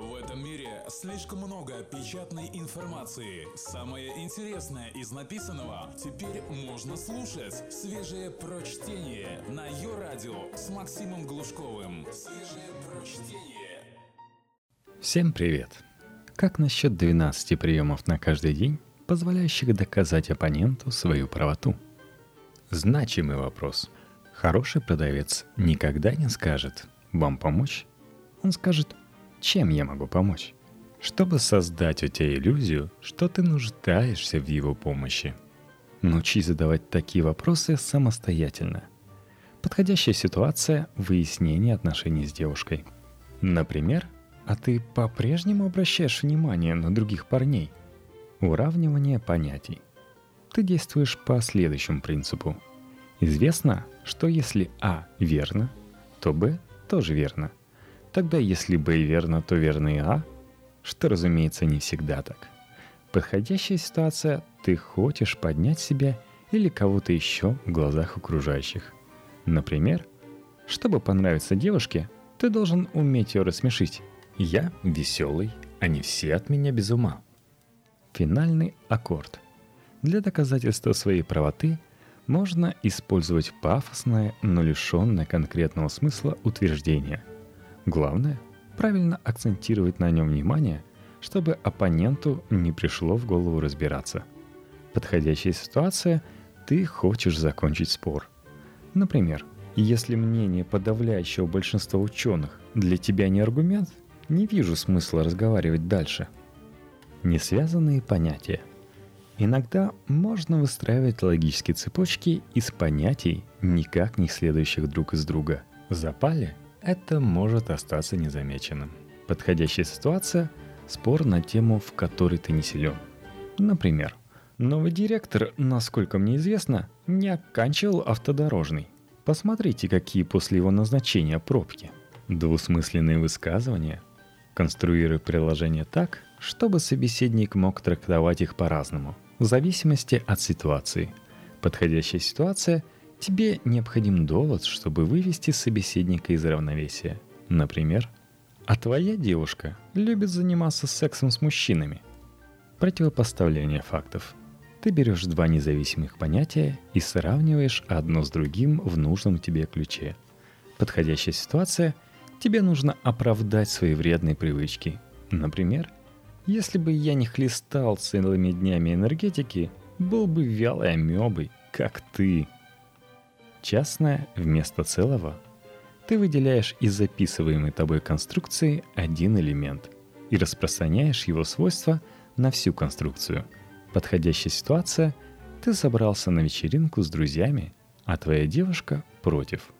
В этом мире слишком много печатной информации. Самое интересное из написанного теперь можно слушать. Свежее прочтение на ее радио с Максимом Глушковым. Свежее прочтение. Всем привет! Как насчет 12 приемов на каждый день, позволяющих доказать оппоненту свою правоту? Значимый вопрос. Хороший продавец никогда не скажет «Вам помочь?» Он скажет чем я могу помочь? Чтобы создать у тебя иллюзию, что ты нуждаешься в его помощи. Научись задавать такие вопросы самостоятельно. Подходящая ситуация – выяснение отношений с девушкой. Например, а ты по-прежнему обращаешь внимание на других парней? Уравнивание понятий. Ты действуешь по следующему принципу. Известно, что если А верно, то Б тоже верно – Тогда если Б верно, то верно и А, что, разумеется, не всегда так. Подходящая ситуация – ты хочешь поднять себя или кого-то еще в глазах окружающих. Например, чтобы понравиться девушке, ты должен уметь ее рассмешить. Я веселый, они все от меня без ума. Финальный аккорд. Для доказательства своей правоты можно использовать пафосное, но лишенное конкретного смысла утверждение – Главное – правильно акцентировать на нем внимание, чтобы оппоненту не пришло в голову разбираться. Подходящая ситуация – ты хочешь закончить спор. Например, если мнение подавляющего большинства ученых для тебя не аргумент, не вижу смысла разговаривать дальше. Несвязанные понятия. Иногда можно выстраивать логические цепочки из понятий, никак не следующих друг из друга. Запали это может остаться незамеченным. Подходящая ситуация – спор на тему, в которой ты не силен. Например, новый директор, насколько мне известно, не оканчивал автодорожный. Посмотрите, какие после его назначения пробки. Двусмысленные высказывания. Конструируй приложение так, чтобы собеседник мог трактовать их по-разному, в зависимости от ситуации. Подходящая ситуация – Тебе необходим довод, чтобы вывести собеседника из равновесия. Например, а твоя девушка любит заниматься сексом с мужчинами. Противопоставление фактов. Ты берешь два независимых понятия и сравниваешь одно с другим в нужном тебе ключе. Подходящая ситуация – тебе нужно оправдать свои вредные привычки. Например, если бы я не хлестал целыми днями энергетики, был бы вялой амебой, как ты – частное вместо целого. Ты выделяешь из записываемой тобой конструкции один элемент и распространяешь его свойства на всю конструкцию. Подходящая ситуация – ты собрался на вечеринку с друзьями, а твоя девушка против.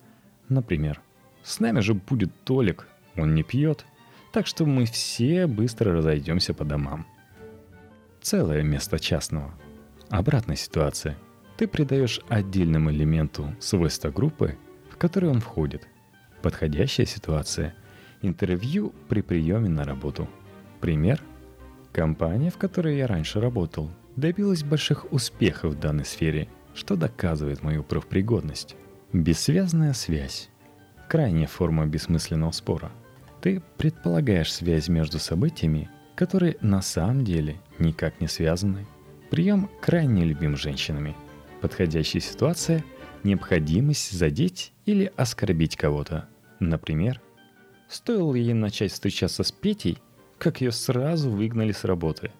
Например, «С нами же будет Толик, он не пьет, так что мы все быстро разойдемся по домам». Целое место частного. Обратная ситуация – ты придаешь отдельному элементу свойства группы, в которую он входит. Подходящая ситуация – интервью при приеме на работу. Пример – компания, в которой я раньше работал, добилась больших успехов в данной сфере, что доказывает мою профпригодность. Бессвязная связь – крайняя форма бессмысленного спора. Ты предполагаешь связь между событиями, которые на самом деле никак не связаны. Прием крайне любим женщинами – Подходящая ситуация – необходимость задеть или оскорбить кого-то. Например, стоило ей начать встречаться с Петей, как ее сразу выгнали с работы.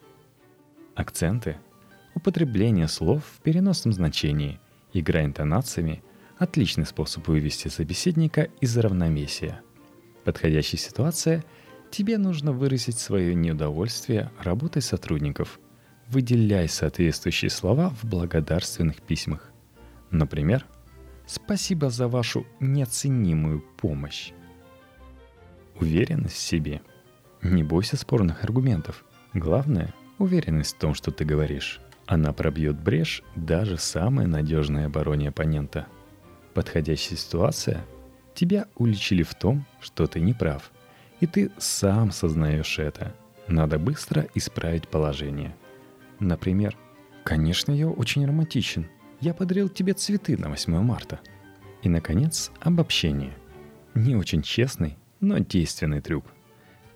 Акценты – употребление слов в переносном значении, игра интонациями – отличный способ вывести собеседника из равновесия. Подходящая ситуация – тебе нужно выразить свое неудовольствие работой сотрудников – выделяй соответствующие слова в благодарственных письмах. Например, «Спасибо за вашу неоценимую помощь». Уверенность в себе. Не бойся спорных аргументов. Главное – уверенность в том, что ты говоришь. Она пробьет брешь даже самой надежной обороне оппонента. Подходящая ситуация – тебя уличили в том, что ты не прав. И ты сам сознаешь это. Надо быстро исправить положение – Например, «Конечно, я очень романтичен. Я подарил тебе цветы на 8 марта». И, наконец, обобщение. Не очень честный, но действенный трюк.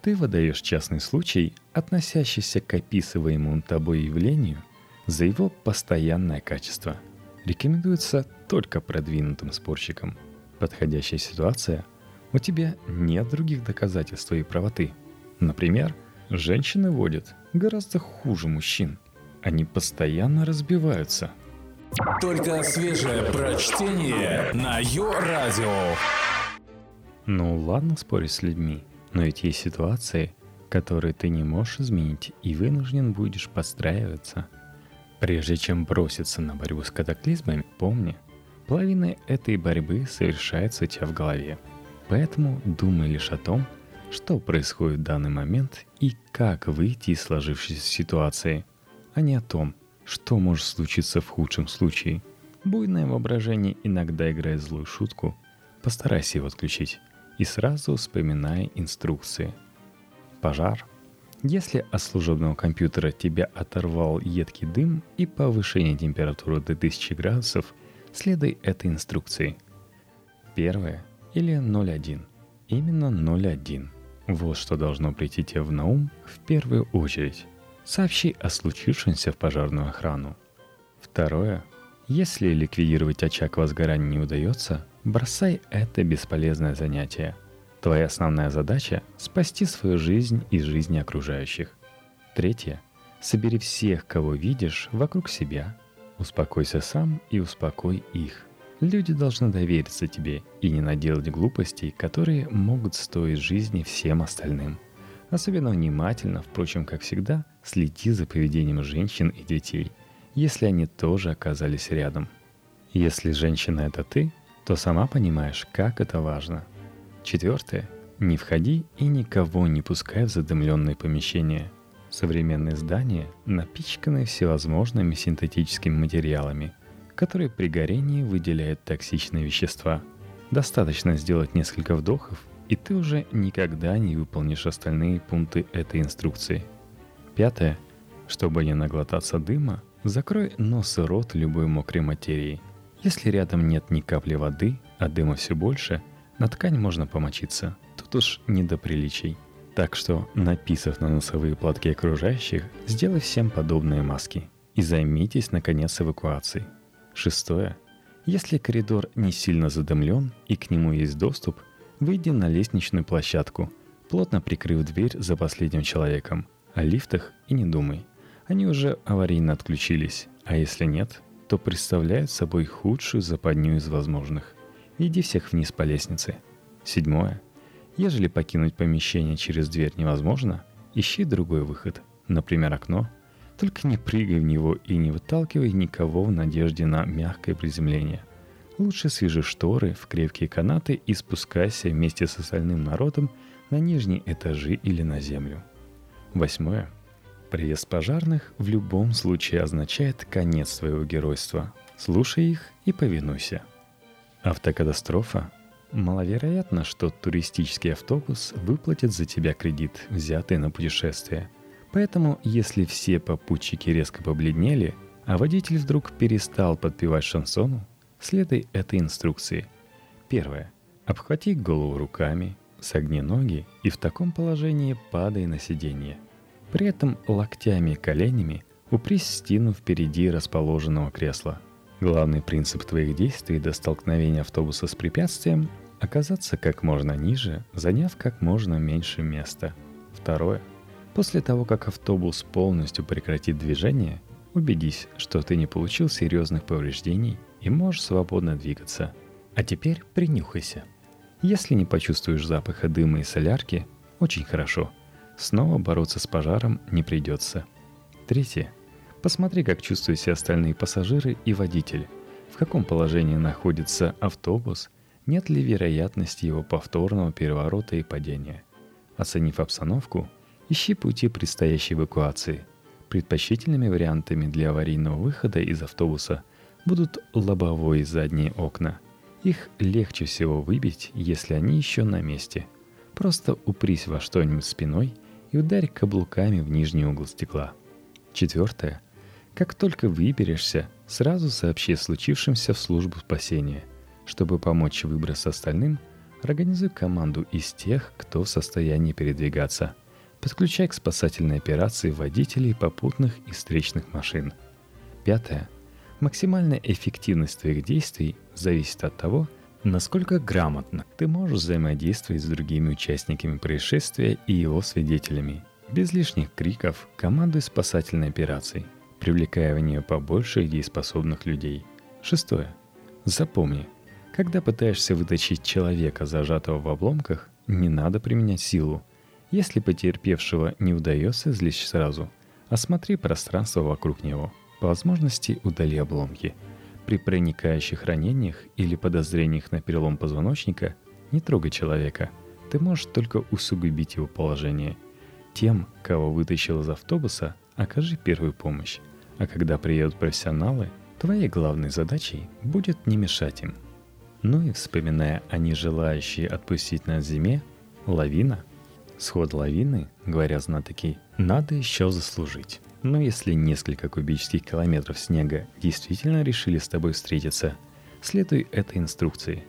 Ты выдаешь частный случай, относящийся к описываемому тобой явлению, за его постоянное качество. Рекомендуется только продвинутым спорщикам. Подходящая ситуация – у тебя нет других доказательств твоей правоты. Например, женщины водят гораздо хуже мужчин. Они постоянно разбиваются. Только свежее прочтение на Йо-Радио. Ну ладно спорить с людьми, но ведь есть ситуации, которые ты не можешь изменить и вынужден будешь подстраиваться. Прежде чем броситься на борьбу с катаклизмами, помни, половина этой борьбы совершается у тебя в голове – Поэтому думай лишь о том, что происходит в данный момент и как выйти из сложившейся ситуации, а не о том, что может случиться в худшем случае. Буйное воображение иногда играет злую шутку, постарайся его отключить и сразу вспоминай инструкции. Пожар. Если от служебного компьютера тебя оторвал едкий дым и повышение температуры до 1000 градусов, следуй этой инструкции. Первое – или 0,1. Именно 0,1. Вот что должно прийти тебе в на ум в первую очередь. Сообщи о случившемся в пожарную охрану. Второе. Если ликвидировать очаг возгорания не удается, бросай это бесполезное занятие. Твоя основная задача – спасти свою жизнь и жизни окружающих. Третье. Собери всех, кого видишь, вокруг себя. Успокойся сам и успокой их – Люди должны довериться тебе и не наделать глупостей, которые могут стоить жизни всем остальным. Особенно внимательно, впрочем, как всегда, следи за поведением женщин и детей, если они тоже оказались рядом. Если женщина это ты, то сама понимаешь, как это важно. Четвертое. Не входи и никого не пускай в задымленные помещения. Современные здания напичканы всевозможными синтетическими материалами – которые при горении выделяют токсичные вещества. Достаточно сделать несколько вдохов, и ты уже никогда не выполнишь остальные пункты этой инструкции. Пятое. Чтобы не наглотаться дыма, закрой нос и рот любой мокрой материей. Если рядом нет ни капли воды, а дыма все больше, на ткань можно помочиться. Тут уж не до приличий. Так что, написав на носовые платки окружающих, сделай всем подобные маски. И займитесь, наконец, эвакуацией. Шестое. Если коридор не сильно задымлен и к нему есть доступ, выйди на лестничную площадку, плотно прикрыв дверь за последним человеком. О лифтах и не думай. Они уже аварийно отключились, а если нет, то представляют собой худшую западню из возможных. Иди всех вниз по лестнице. Седьмое. Ежели покинуть помещение через дверь невозможно, ищи другой выход, например, окно – только не прыгай в него и не выталкивай никого в надежде на мягкое приземление. Лучше свяжи шторы в крепкие канаты и спускайся вместе с остальным народом на нижние этажи или на землю. Восьмое. Приезд пожарных в любом случае означает конец своего геройства. Слушай их и повинуйся. Автокатастрофа. Маловероятно, что туристический автобус выплатит за тебя кредит, взятый на путешествие – Поэтому, если все попутчики резко побледнели, а водитель вдруг перестал подпевать шансону, следуй этой инструкции. Первое. Обхвати голову руками, согни ноги и в таком положении падай на сиденье. При этом локтями и коленями упрись стену впереди расположенного кресла. Главный принцип твоих действий до столкновения автобуса с препятствием – оказаться как можно ниже, заняв как можно меньше места. Второе – После того, как автобус полностью прекратит движение, убедись, что ты не получил серьезных повреждений и можешь свободно двигаться. А теперь принюхайся. Если не почувствуешь запаха дыма и солярки, очень хорошо. Снова бороться с пожаром не придется. Третье. Посмотри, как чувствуют себя остальные пассажиры и водитель. В каком положении находится автобус, нет ли вероятности его повторного переворота и падения. Оценив обстановку, Ищи пути предстоящей эвакуации. Предпочтительными вариантами для аварийного выхода из автобуса будут лобовые и задние окна. Их легче всего выбить, если они еще на месте. Просто упрись во что-нибудь спиной и ударь каблуками в нижний угол стекла. Четвертое. Как только выберешься, сразу сообщи о случившемся в службу спасения. Чтобы помочь выбраться остальным, Организуй команду из тех, кто в состоянии передвигаться. Подключай к спасательной операции водителей попутных и встречных машин. Пятое. Максимальная эффективность твоих действий зависит от того, насколько грамотно ты можешь взаимодействовать с другими участниками происшествия и его свидетелями. Без лишних криков командуй спасательной операцией, привлекая в нее побольше дееспособных людей. Шестое. Запомни, когда пытаешься вытащить человека, зажатого в обломках, не надо применять силу. Если потерпевшего не удается извлечь сразу, осмотри пространство вокруг него. По возможности удали обломки. При проникающих ранениях или подозрениях на перелом позвоночника не трогай человека. Ты можешь только усугубить его положение. Тем, кого вытащил из автобуса, окажи первую помощь. А когда приедут профессионалы, твоей главной задачей будет не мешать им – ну и вспоминая о нежелающей отпустить на зиме, лавина. Сход лавины, говоря знатоки, надо еще заслужить. Но если несколько кубических километров снега действительно решили с тобой встретиться, следуй этой инструкции.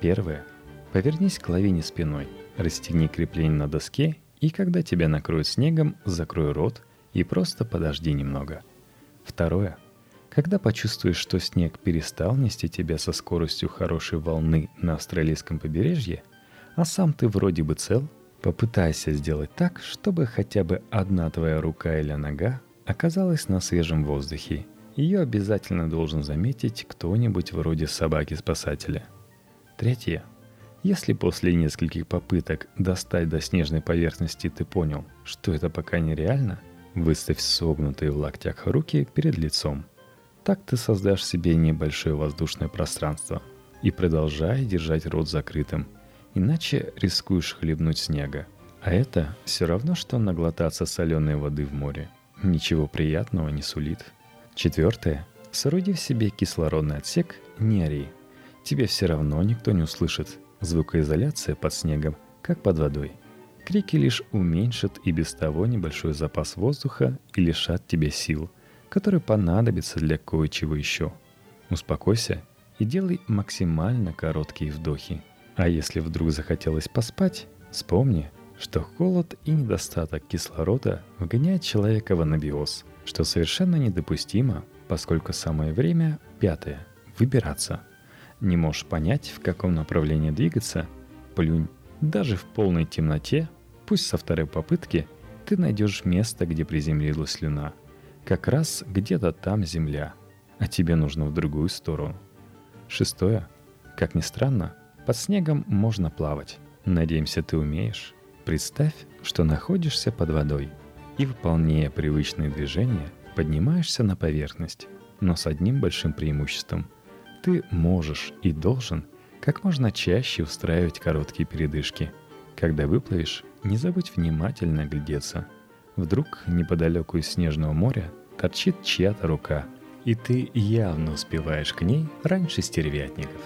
Первое. Повернись к лавине спиной, расстегни крепление на доске и когда тебя накроют снегом, закрой рот и просто подожди немного. Второе. Когда почувствуешь, что снег перестал нести тебя со скоростью хорошей волны на австралийском побережье, а сам ты вроде бы цел, попытайся сделать так, чтобы хотя бы одна твоя рука или нога оказалась на свежем воздухе. Ее обязательно должен заметить кто-нибудь вроде собаки-спасателя. Третье. Если после нескольких попыток достать до снежной поверхности ты понял, что это пока нереально, выставь согнутые в локтях руки перед лицом – так ты создашь себе небольшое воздушное пространство и продолжай держать рот закрытым, иначе рискуешь хлебнуть снега. А это все равно, что наглотаться соленой воды в море. Ничего приятного не сулит. Четвертое. Сооруди в себе кислородный отсек, не ори. Тебе все равно никто не услышит. Звукоизоляция под снегом, как под водой. Крики лишь уменьшат и без того небольшой запас воздуха и лишат тебе сил – который понадобится для кое-чего еще. Успокойся и делай максимально короткие вдохи. А если вдруг захотелось поспать, вспомни, что холод и недостаток кислорода вгоняет человека в анабиоз, что совершенно недопустимо, поскольку самое время, пятое, выбираться. Не можешь понять, в каком направлении двигаться, плюнь. Даже в полной темноте, пусть со второй попытки, ты найдешь место, где приземлилась слюна – как раз где-то там земля, а тебе нужно в другую сторону. Шестое. Как ни странно, под снегом можно плавать. Надеемся, ты умеешь. Представь, что находишься под водой и, выполняя привычные движения, поднимаешься на поверхность, но с одним большим преимуществом. Ты можешь и должен как можно чаще устраивать короткие передышки. Когда выплывешь, не забудь внимательно глядеться – Вдруг неподалеку из снежного моря торчит чья-то рука, и ты явно успеваешь к ней раньше стервятников.